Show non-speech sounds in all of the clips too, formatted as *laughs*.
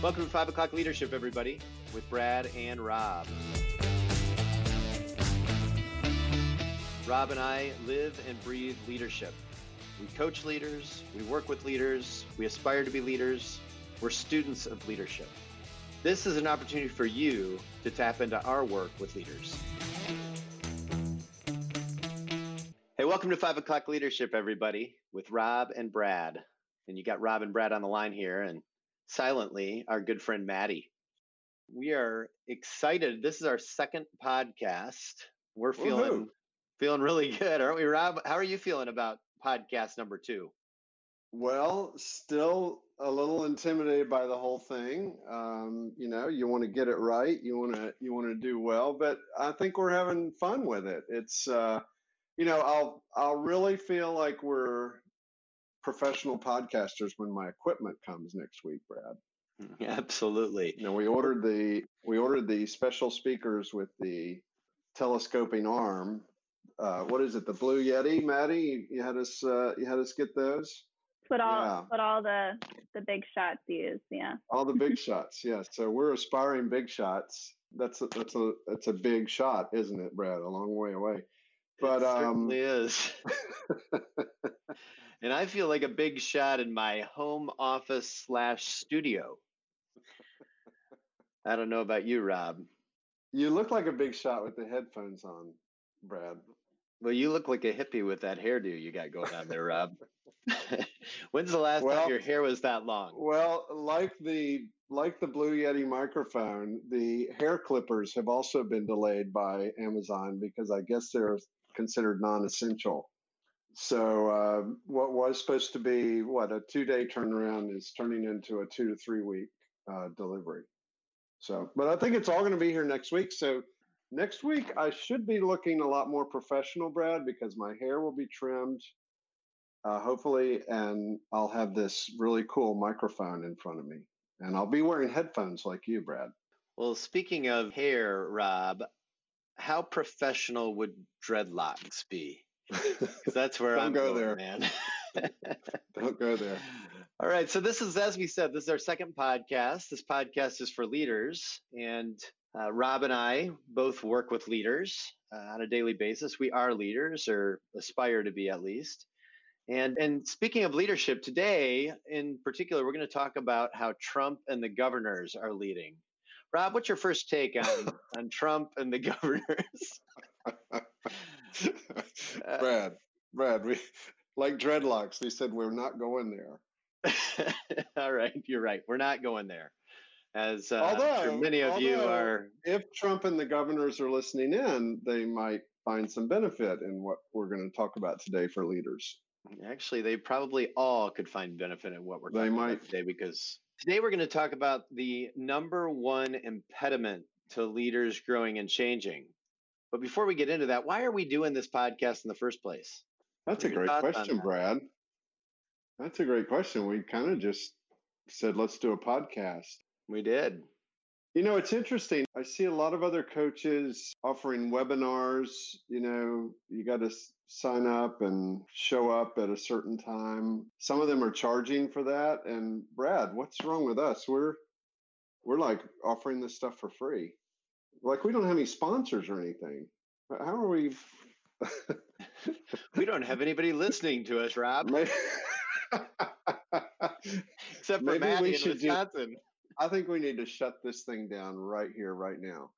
Welcome to 5 o'clock leadership, everybody, with Brad and Rob. Rob and I live and breathe leadership. We coach leaders, we work with leaders, we aspire to be leaders, we're students of leadership. This is an opportunity for you to tap into our work with leaders. Hey, welcome to 5 o'clock leadership, everybody, with Rob and Brad. And you got Rob and Brad on the line here, and silently, our good friend Maddie. We are excited. This is our second podcast. We're feeling Woohoo. feeling really *laughs* good, aren't we, Rob? How are you feeling about podcast number two? Well, still a little intimidated by the whole thing. Um, you know, you want to get it right. You want to you want to do well, but I think we're having fun with it. It's uh, you know, I'll I'll really feel like we're professional podcasters when my equipment comes next week, Brad. *laughs* Absolutely. You know, we ordered the we ordered the special speakers with the telescoping arm. Uh, what is it? The Blue Yeti, Maddie? You had us uh, you had us get those. What all Yeah. what all the the big shots use, yeah. All the big *laughs* shots, yes. So we're aspiring big shots. That's a, that's a that's a big shot, isn't it, Brad? A long way away. But it um, is. *laughs* and I feel like a big shot in my home office slash studio. I don't know about you, Rob. you look like a big shot with the headphones on, Brad. Well, you look like a hippie with that hairdo you got going on there, Rob. *laughs* When's the last Well- time your hair was that long? Well, like the like the Blue Yeti microphone, the hair clippers have also been delayed by Amazon because I guess they're considered non-essential. So uh, what was supposed to be what a two-day turnaround is turning into a two to three week uh, delivery. So, but I think it's all going to be here next week. So next week I should be looking a lot more professional, Brad, because my hair will be trimmed. Uh, hopefully, and I'll have this really cool microphone in front of me, and I'll be wearing headphones like you, Brad. Well, speaking of hair, Rob, how professional would dreadlocks be? That's where Don't I'm go going, there. man. *laughs* Don't go there. All right. So this is, as we said, this is our second podcast. This podcast is for leaders, and uh, Rob and I both work with leaders uh, on a daily basis. We are leaders, or aspire to be at least. And and speaking of leadership, today in particular, we're going to talk about how Trump and the governors are leading. Rob, what's your first take on *laughs* on Trump and the governors? *laughs* Brad, Brad, we like dreadlocks. They said we're not going there. *laughs* All right, you're right. We're not going there. As uh, I'm Although- sure many of you are If Trump and the governors are listening in, they might find some benefit in what we're going to talk about today for leaders. Actually, they probably all could find benefit in what we're They might. about today because today we're going to talk about the number one impediment to leaders growing and changing. But before we get into that, why are we doing this podcast in the first place? That's a What are your great question, that? Brad. That's a great question. We kind of just said, let's do a podcast. We did. You know, it's interesting. I see a lot of other coaches offering webinars. You know, you got to s- sign up and show up at a certain time. Some of them are charging for that. And Brad, what's wrong with us? We're we're like offering this stuff for free. Like we don't have any sponsors or anything. How are we? We don't have anybody listening to us, Rob, *laughs* Maybe- except for maybe Maddie we in should do- Wisconsin. I think we need to shut this thing down right here, right now.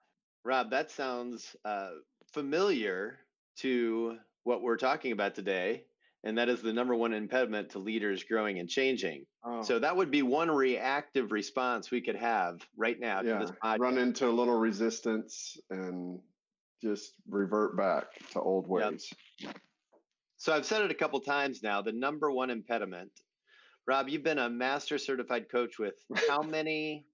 Rob, that sounds uh, familiar to what we're talking about today, and that is the number one impediment to leaders growing and changing. Oh, So that would be one reactive response we could have right now yeah, to this podcast. run into a little resistance and just revert back to old ways. So I've said it a couple times now. The number one impediment, Rob, you've been a master certified coach with how *laughs* many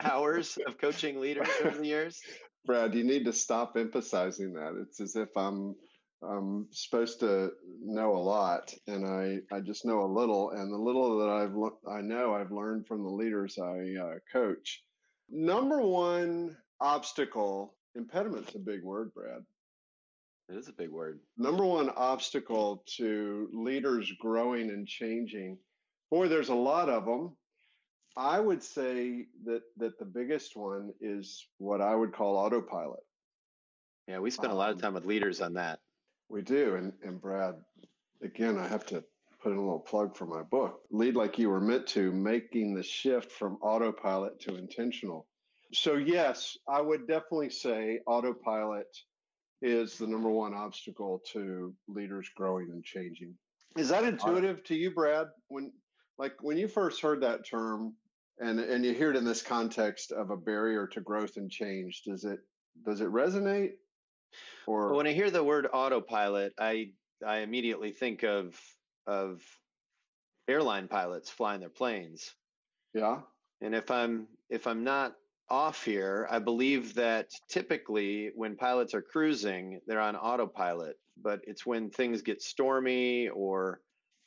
hours of coaching leaders over the years? Brad, you need to stop emphasizing that. It's as if I'm I'm supposed to know a lot, and I I just know a little, and the little that I've le- I know I've learned from the leaders I uh, coach. Number one obstacle, impediment's a big word, Brad. It is a big word. Number one obstacle to leaders growing and changing. Boy, there's a lot of them. I would say that that the biggest one is what I would call autopilot. Yeah, we spend a lot of Um, time with leaders on that. We do, and and Brad, again, I have to put in a little plug for my book, Lead Like You Were Meant to, making the shift from autopilot to intentional. So yes, I would definitely say autopilot is the number one obstacle to leaders growing and changing. Is that intuitive to you, Brad? When like when you first heard that term and and you hear it in this context of a barrier to growth and change, does it does it resonate? Or But when I hear the word autopilot, I I immediately think of of airline pilots flying their planes. yeah, And if I'm if I'm not off here, I believe that typically when pilots are cruising, they're on autopilot. But it's when things get stormy or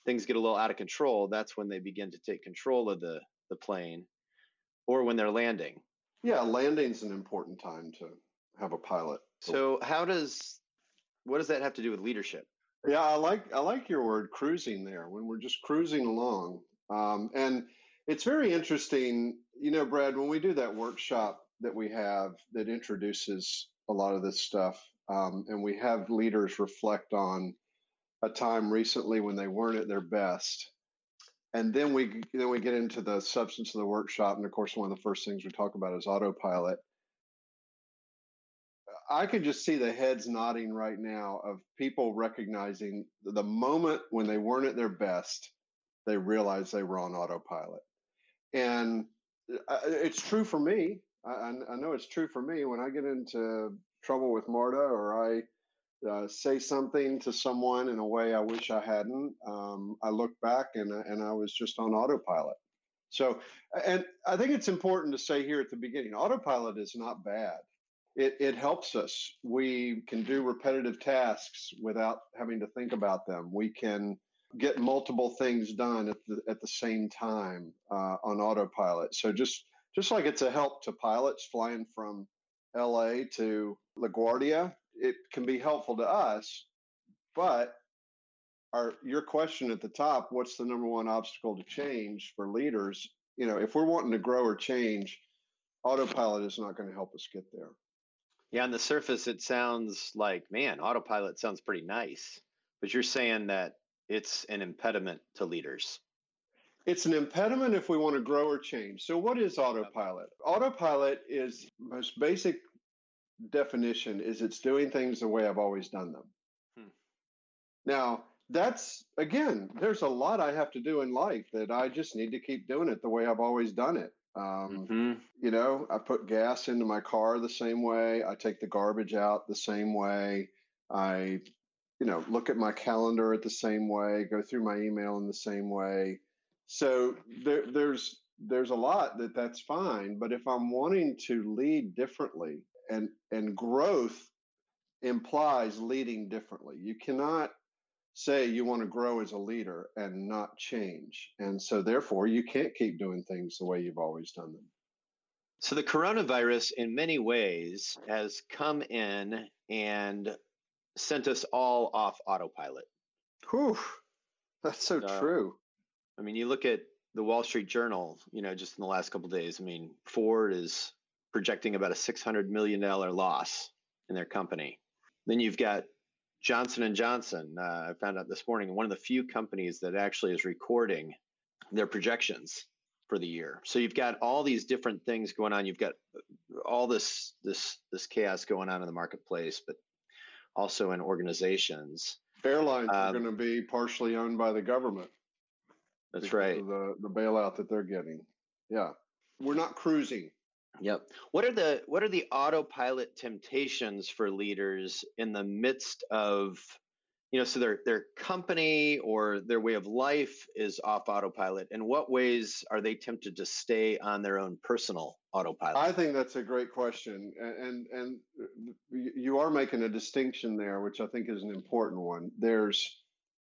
things get a little out of control, that's when they begin to take control of the, the plane or when they're landing. yeah, landing's an important time to have a pilot. So how does what does that have to do with leadership? Yeah, I like I like your word cruising there when we're just cruising along. Um, and it's very interesting, you know, Brad, when we do that workshop that we have that introduces a lot of this stuff, um, and we have leaders reflect on a time recently when they weren't at their best. And then we then we get into the substance of the workshop, and of course, one of the first things we talk about is autopilot. I can just see the heads nodding right now of people recognizing the moment when they weren't at their best, they realized they were on autopilot. And uh, it's true for me. I, I- know it's true for me when I get into trouble with Marta or I uh, say something to someone in a way I wish I hadn't. Um, I look back and, and I was just on autopilot. So, and I think it's important to say here at the beginning autopilot is not bad it, it helps us. We can do repetitive tasks without having to think about them. We can get multiple things done at the at the same time uh, on autopilot. So just just like it's a help to pilots flying from L.A. to LaGuardia, it can be helpful to us. But our your question at the top, what's the number one obstacle to change for leaders? You know, if we're wanting to grow or change, autopilot is not going to help us get there. Yeah, on the surface, it sounds like, man, autopilot sounds pretty nice. But you're saying that it's an impediment to leaders. It's an impediment if we want to grow or change. So, what is autopilot? Autopilot is most basic definition is it's doing things the way I've always done them. Hmm. Now, that's again, there's a lot I have to do in life that I just need to keep doing it the way I've always done it. Um, Mhm. you know, I put gas into my car the same way. I take the garbage out the same way. I, you know, look at my calendar at the same way, go through my email in the same way. So there, there's there's a lot that that's fine. But if I'm wanting to lead differently, and and growth implies leading differently, you cannot say you want to grow as a leader and not change. And so therefore you can't keep doing things the way you've always done them. So the coronavirus, in many ways, has come in and sent us all off autopilot. Whew, that's so So- true. I mean, you look at the Wall Street Journal, you know, just in the last couple of days. I mean, Ford is projecting about a $600 million loss in their company. Then you've got Johnson and Johnson. Uh, I found out this morning, one of the few companies that actually is recording their projections for the year. So you've got all these different things going on. You've got all this this this chaos going on in the marketplace, but also in organizations. Airlines are Um, going to be partially owned by the government. That's right. The, the bailout that they're getting. Yeah. We're not cruising. Yep. What are the what are the autopilot temptations for leaders in the midst of you know so their their company or their way of life is off autopilot in what ways are they tempted to stay on their own personal autopilot I think that's a great question, and and, uh, and you are making a distinction there, which I think is an important one. There's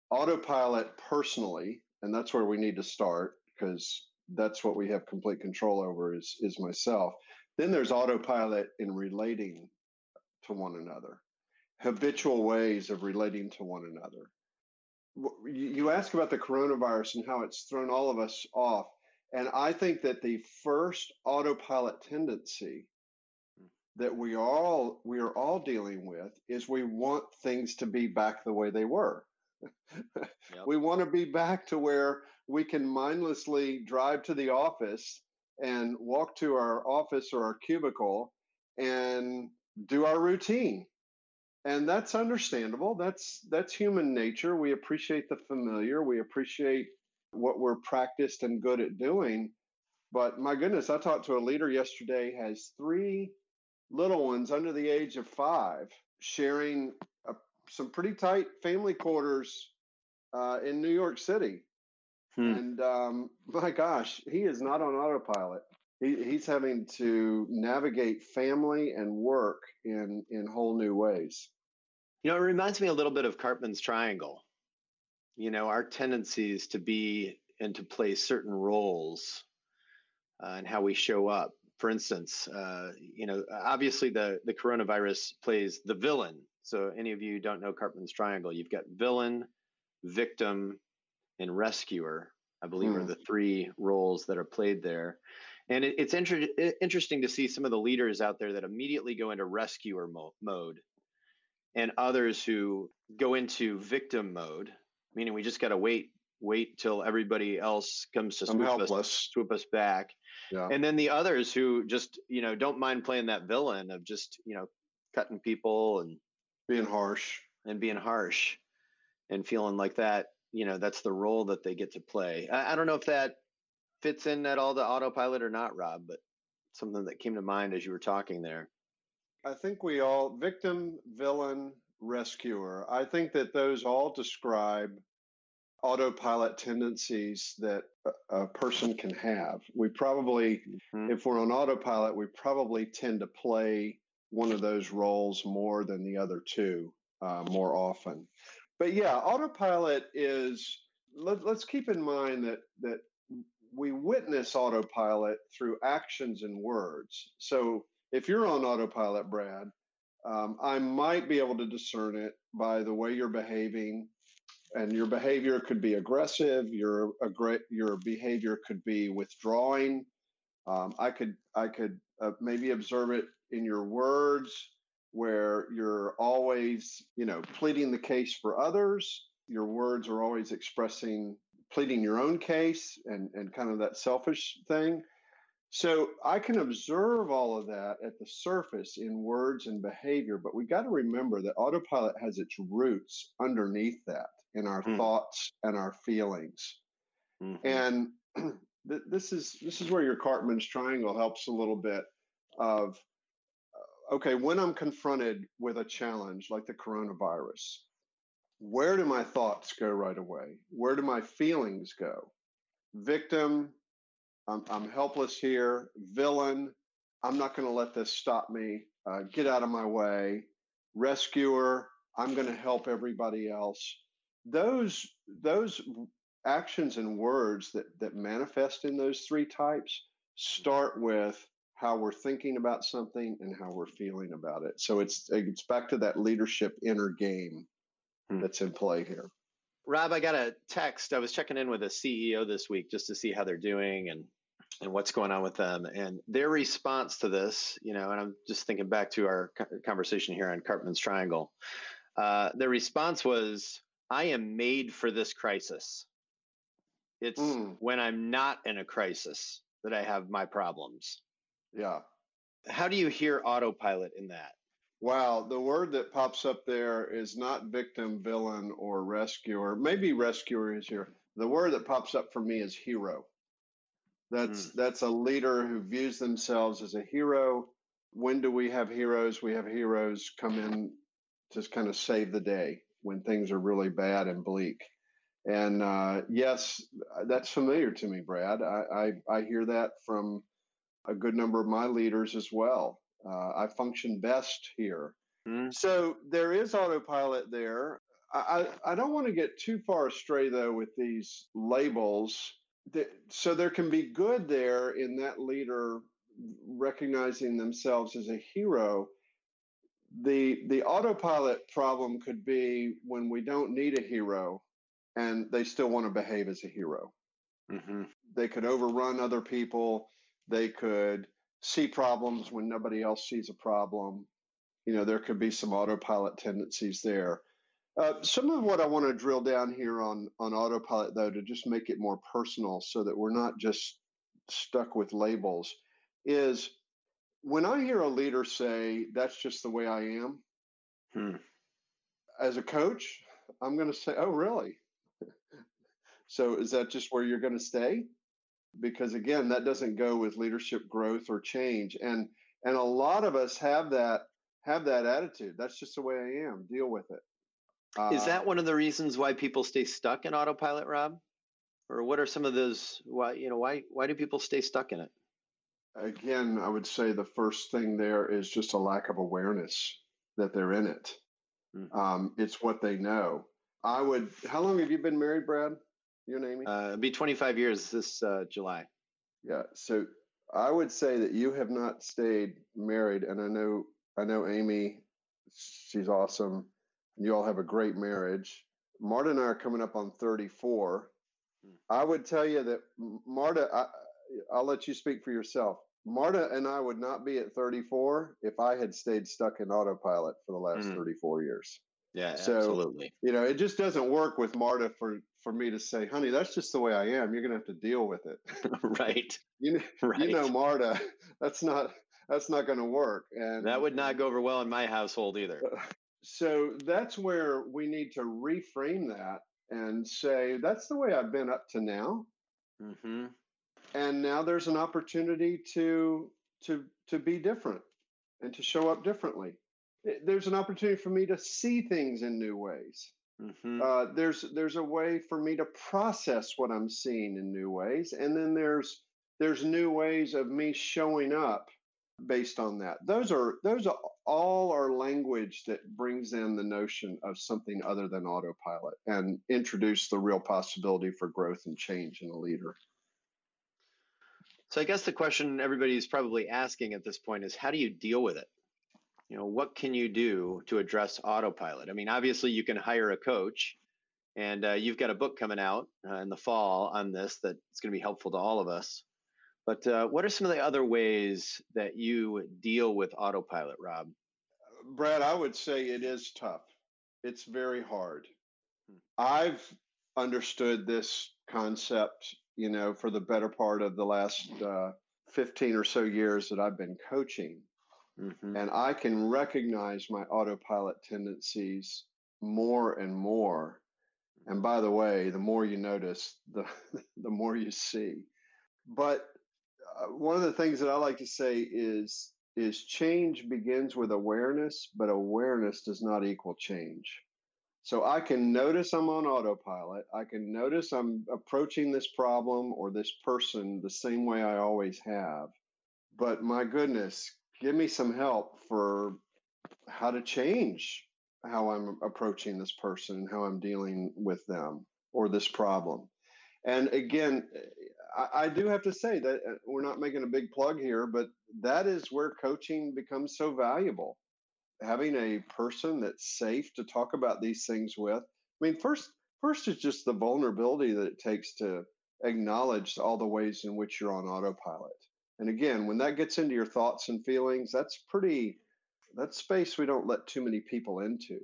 autopilot personally, and that's where we need to start because that's what we have complete control over is is myself. Then there's autopilot in relating to one another, habitual ways of relating to one another. You ask about the coronavirus and how it's thrown all of us off. And I think that the first autopilot tendency that we all we are all dealing with is we want things to be back the way they were. *laughs* Yep. we want to be back to where we can mindlessly drive to the office and walk to our office or our cubicle and do our routine. And that's understandable. That's that's human nature. We appreciate the familiar. We appreciate what we're practiced and good at doing. But my goodness, I talked to a leader yesterday has three little ones under the age of five sharing a, some pretty tight family quarters uh, in New York City. Hmm. And um, my gosh, he is not on autopilot. He, he's having to navigate family and work in in whole new ways. You know, it reminds me a little bit of Karpman's triangle. You know, our tendencies to be and to play certain roles uh, and how we show up. For instance, uh, you know, obviously the the coronavirus plays the villain. So any of you don't know Karpman's triangle, you've got villain, victim, and rescuer. I believe hmm. are the three roles that are played there. And it, it's inter- interesting to see some of the leaders out there that immediately go into rescuer mo- mode and others who go into victim mode, meaning we just got to wait, wait till everybody else comes to swoop us, swoop us back. Yeah. And then the others who just, you know, don't mind playing that villain of just, you know, cutting people and being harsh and being harsh and feeling like that, you know, that's the role that they get to play. I, I don't know if that fits in at all to autopilot or not, Rob, but something that came to mind as you were talking there. I think we all, victim, villain, rescuer, I think that those all describe autopilot tendencies that a, a person can have. We probably, mm-hmm. if we're on autopilot, we probably tend to play one of those roles more than the other two uh, more often. But yeah, autopilot is. Let, let's keep in mind that that we witness autopilot through actions and words. So if you're on autopilot, Brad, um, I might be able to discern it by the way you're behaving, and your behavior could be aggressive. Your your behavior could be withdrawing. Um, I could I could uh, maybe observe it in your words, where you're always you know pleading the case for others. Your words are always expressing pleading your own case and, and kind of that selfish thing. So I can observe all of that at the surface in words and behavior, but we got to remember that autopilot has its roots underneath that in our mm. thoughts and our feelings. Mm-hmm. And *clears throat* th- this is this is where your Karpman's triangle helps a little bit of okay, when I'm confronted with a challenge like the coronavirus, where do my thoughts go right away? Where do my feelings go? Victim, I'm, I'm helpless here. Villain, I'm not going to let this stop me. Uh, get out of my way. Rescuer, I'm going to help everybody else. Those those actions and words that that manifest in those three types start with how we're thinking about something and how we're feeling about it. So it's it's back to that leadership inner game hmm. that's in play here. Rob, I got a text. I was checking in with a CEO this week just to see how they're doing and and what's going on with them. And their response to this, you know, and I'm just thinking back to our conversation here on Karpman's Triangle. Uh, their response was, "I am made for this crisis. It's mm. when I'm not in a crisis that I have my problems." Yeah. How do you hear autopilot in that? Wow, the word that pops up there is not victim, villain, or rescuer. Maybe rescuer is here. The word that pops up for me is hero. That's mm. that's a leader who views themselves as a hero. When do we have heroes? We have heroes come in to kind of save the day when things are really bad and bleak. And uh, yes, that's familiar to me, Brad. I, I, I hear that from a good number of my leaders as well. Uh, I function best here. Mm. So there is autopilot there. I, I don't want to get too far astray though with these labels. So there can be good there in that leader recognizing themselves as a hero. The the autopilot problem could be when we don't need a hero and they still want to behave as a hero. Mm-hmm. they could overrun other people. They could see problems when nobody else sees a problem. You know, there could be some autopilot tendencies there. Uh, some of what I want to drill down here on on autopilot, though, to just make it more personal, so that we're not just stuck with labels, is when I hear a leader say, "That's just the way I am," hmm. as a coach, I'm going to say, "Oh, really?" *laughs* so is that just where you're going to stay? Because again, that doesn't go with leadership growth or change, and and a lot of us have that have that attitude. That's just the way I am. Deal with it. Is that um, one of the reasons why people stay stuck in autopilot, Rob? Or what are some of those why you know why why do people stay stuck in it? Again, I would say the first thing there is just a lack of awareness that they're in it. Mm-hmm. Um, it's what they know. I would. How long have you been married, Brad? You and Amy? Uh, it'll be 25 years this uh, July. Yeah. So I would say that you have not stayed married, and I know I know Amy. She's awesome you all have a great marriage. Marta and I are coming up on 34. Hmm. I would tell you that Marta, I, I'll let you speak for yourself. Marta and I would not be at 34 if I had stayed stuck in autopilot for the last mm. 34 years. Yeah, so, absolutely. You know, it just doesn't work with Marta for for me to say, "Honey, that's just the way I am. You're going to have to deal with it." *laughs* right. *laughs* You know, right. you know, Marta, that's not that's not going to work. And that would not go over well in my household either. so that's where we need to reframe that and say that's the way I've been up to now. Mm-hmm. And now there's an opportunity to to to be different and to show up differently. There's an opportunity for me to see things in new ways. Mm-hmm. Uh, there's there's a way for me to process what I'm seeing in new ways, and then there's there's new ways of me showing up based on that. Those are those are all our language that brings in the notion of something other than autopilot and introduce the real possibility for growth and change in a leader. So I guess the question everybody's probably asking at this point is how do you deal with it? You know, what can you do to address autopilot? I mean, obviously you can hire a coach and uh, you've got a book coming out uh, in the fall on this that's going to be helpful to all of us. But uh, what are some of the other ways that you deal with autopilot, Rob? Brad, I would say it is tough. It's very hard. Hmm. I've understood this concept, you know, for the better part of the last uh, 15 or so years that I've been coaching. Mm-hmm. And I can recognize my autopilot tendencies more and more. And by the way, the more you notice, the *laughs* the more you see. But uh, one of the things that I like to say is is change begins with awareness, but awareness does not equal change. So I can notice I'm on autopilot. I can notice I'm approaching this problem or this person the same way I always have. But my goodness, give me some help for how to change how I'm approaching this person and how I'm dealing with them or this problem. And again, I, I do have to say that uh, we're not making a big plug here, but that is where coaching becomes so valuable. Having a person that's safe to talk about these things with. I mean, first, first is just the vulnerability that it takes to acknowledge all the ways in which you're on autopilot. And again, when that gets into your thoughts and feelings, that's pretty, that's space we don't let too many people into.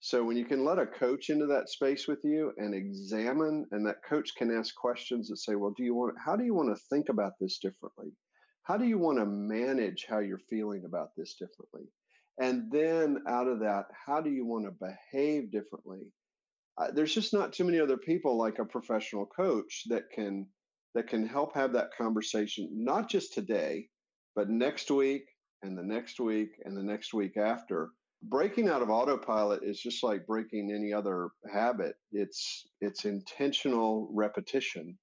So when you can let a coach into that space with you and examine, and that coach can ask questions that say, well, do you want, how do you want to think about this differently? How do you want to manage how you're feeling about this differently? And then out of that, how do you want to behave differently? Uh, there's just not too many other people like a professional coach that can that can help have that conversation, not just today, but next week and the next week and the next week after. Breaking out of autopilot is just like breaking any other habit. It's it's intentional repetition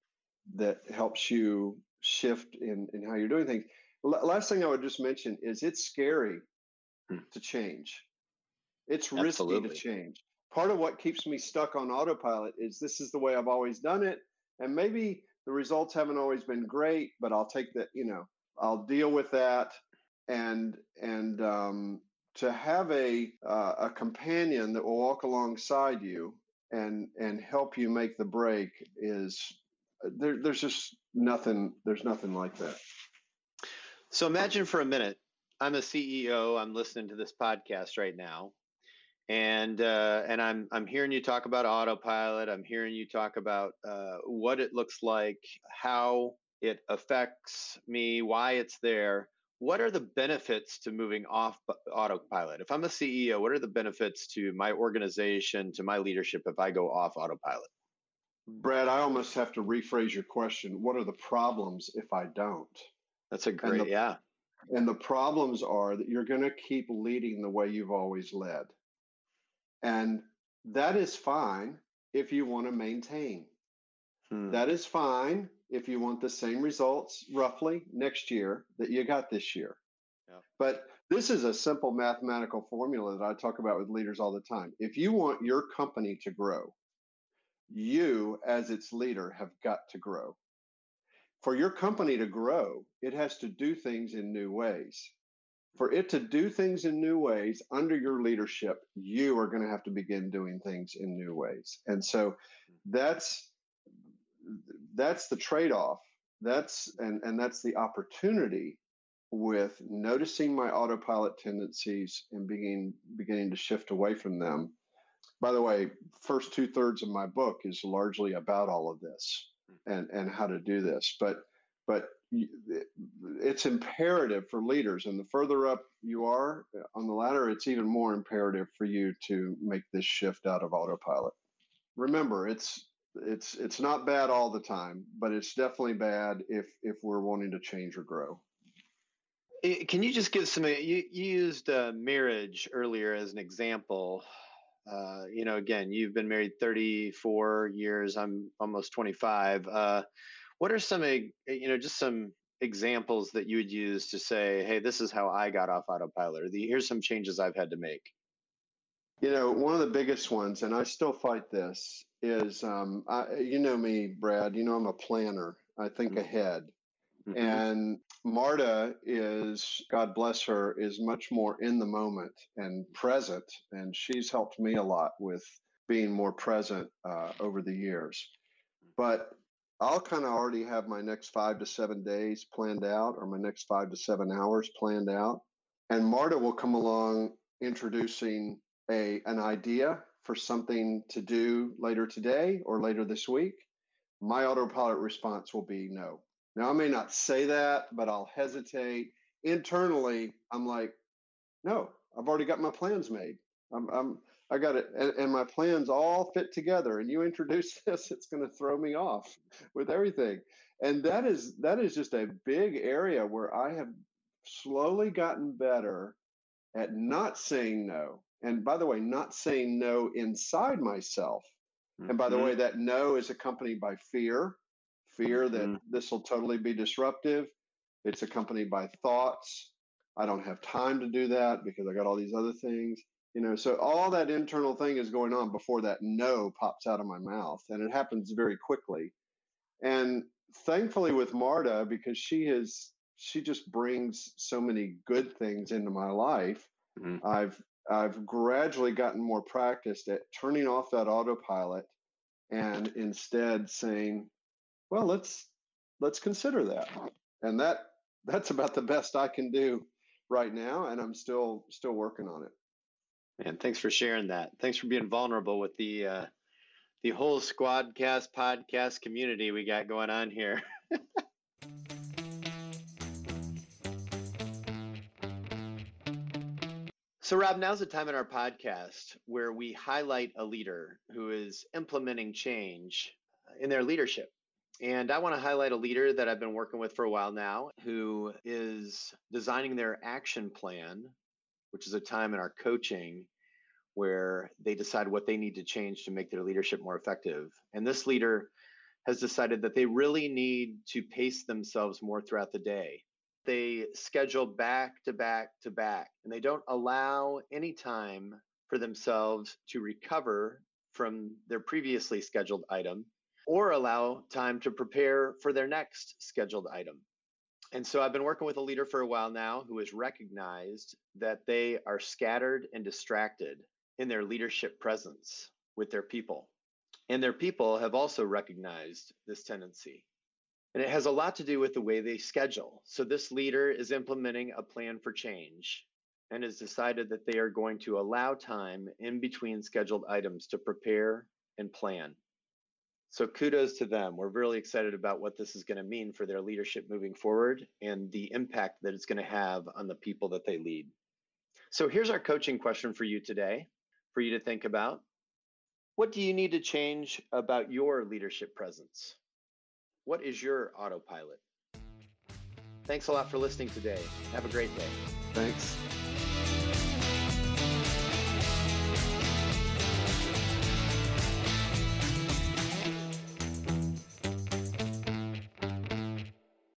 that helps you shift in in how you're doing things. L- last thing i would just mention is it's scary hmm. to change. It's Absolutely. risky to change. Part of what keeps me stuck on autopilot is this is the way i've always done it and maybe the results haven't always been great but i'll take that you know i'll deal with that and and um, to have a uh, a companion that will walk alongside you and and help you make the break is there, there's just nothing. There's nothing like that. So imagine for a minute, I'm a CEO. I'm listening to this podcast right now, and uh, and I'm I'm hearing you talk about autopilot. I'm hearing you talk about uh, what it looks like, how it affects me, why it's there. What are the benefits to moving off autopilot? If I'm a CEO, what are the benefits to my organization, to my leadership if I go off autopilot? Brad, I almost have to rephrase your question. What are the problems if I don't? That's a great, the, yeah. And the problems are that you're going to keep leading the way you've always led. And that is fine if you want to maintain. Hmm. That is fine if you want the same results roughly next year that you got this year. Yep. But this is a simple mathematical formula that I talk about with leaders all the time. If you want your company to grow, you as its leader have got to grow. For your company to grow, it has to do things in new ways. For it to do things in new ways under your leadership, you are going to have to begin doing things in new ways. And so mm-hmm. that's that's the trade-off. That's and and that's the opportunity with noticing my autopilot tendencies and beginning beginning to shift away from them. By the way, first two thirds of my book is largely about all of this mm. and and how to do this. But but it's imperative for leaders, and the further up you are on the ladder, it's even more imperative for you to make this shift out of autopilot. Remember, it's it's it's not bad all the time, but it's definitely bad if if we're wanting to change or grow. Can you just give some? You, you used uh, marriage earlier as an example. Uh, you know, again, you've been married 34 years. I'm almost 25. Uh, what are some, you know, just some examples that you would use to say, hey, this is how I got off autopilot, or the, here's some changes I've had to make? You know, one of the biggest ones, and I still fight this, is um, I, you know me, Brad. You know I'm a planner. I think mm-hmm. ahead. Mm-hmm. And Marta is, God bless her, is much more in the moment and present. And she's helped me a lot with being more present uh, over the years. But I'll kind of already have my next five to seven days planned out or my next five to seven hours planned out. And Marta will come along introducing a an idea for something to do later today or later this week, my autopilot response will be no. Now, I may not say that, but I'll hesitate. Internally, I'm like, no, I've already got my plans made. I'm, I'm I got it, and, and my plans all fit together. And you introduce *laughs* this, it's going to throw me off with everything. And that is that is just a big area where I have slowly gotten better at not saying no and by the way, not saying no inside myself. Mm-hmm. And by the way, mm-hmm. that no is accompanied by fear fear mm-hmm. that this will totally be disruptive. It's accompanied by thoughts. I don't have time to do that because I got all these other things. You know, so all that internal thing is going on before that no pops out of my mouth. And it happens very quickly. And thankfully with Marta, because she is she just brings so many good things into my life. Mm-hmm. I've I've gradually gotten more practiced at turning off that autopilot and instead saying, well, let's let's consider that. And that that's about the best I can do right now and I'm still still working on it. And thanks for sharing that. Thanks for being vulnerable with the uh the whole Squadcast podcast community we got going on here. *laughs* So, Rob, now's the time in our podcast where we highlight a leader who is implementing change in their leadership. And I want to highlight a leader that I've been working with for a while now who is designing their action plan, which is a time in our coaching where they decide what they need to change to make their leadership more effective. And this leader has decided that they really need to pace themselves more throughout the day they schedule back to back to back and they don't allow any time for themselves to recover from their previously scheduled item or allow time to prepare for their next scheduled item. And so I've been working with a leader for a while now who has recognized that they are scattered and distracted in their leadership presence with their people. And their people have also recognized this tendency. And it has a lot to do with the way they schedule. So this leader is implementing a plan for change and has decided that they are going to allow time in between scheduled items to prepare and plan. So kudos to them. We're really excited about what this is going to mean for their leadership moving forward and the impact that it's going to have on the people that they lead. So here's our coaching question for you today for you to think about. What do you need to change about your leadership presence? What is your autopilot? Thanks a lot for listening today. Have a great day. Thanks.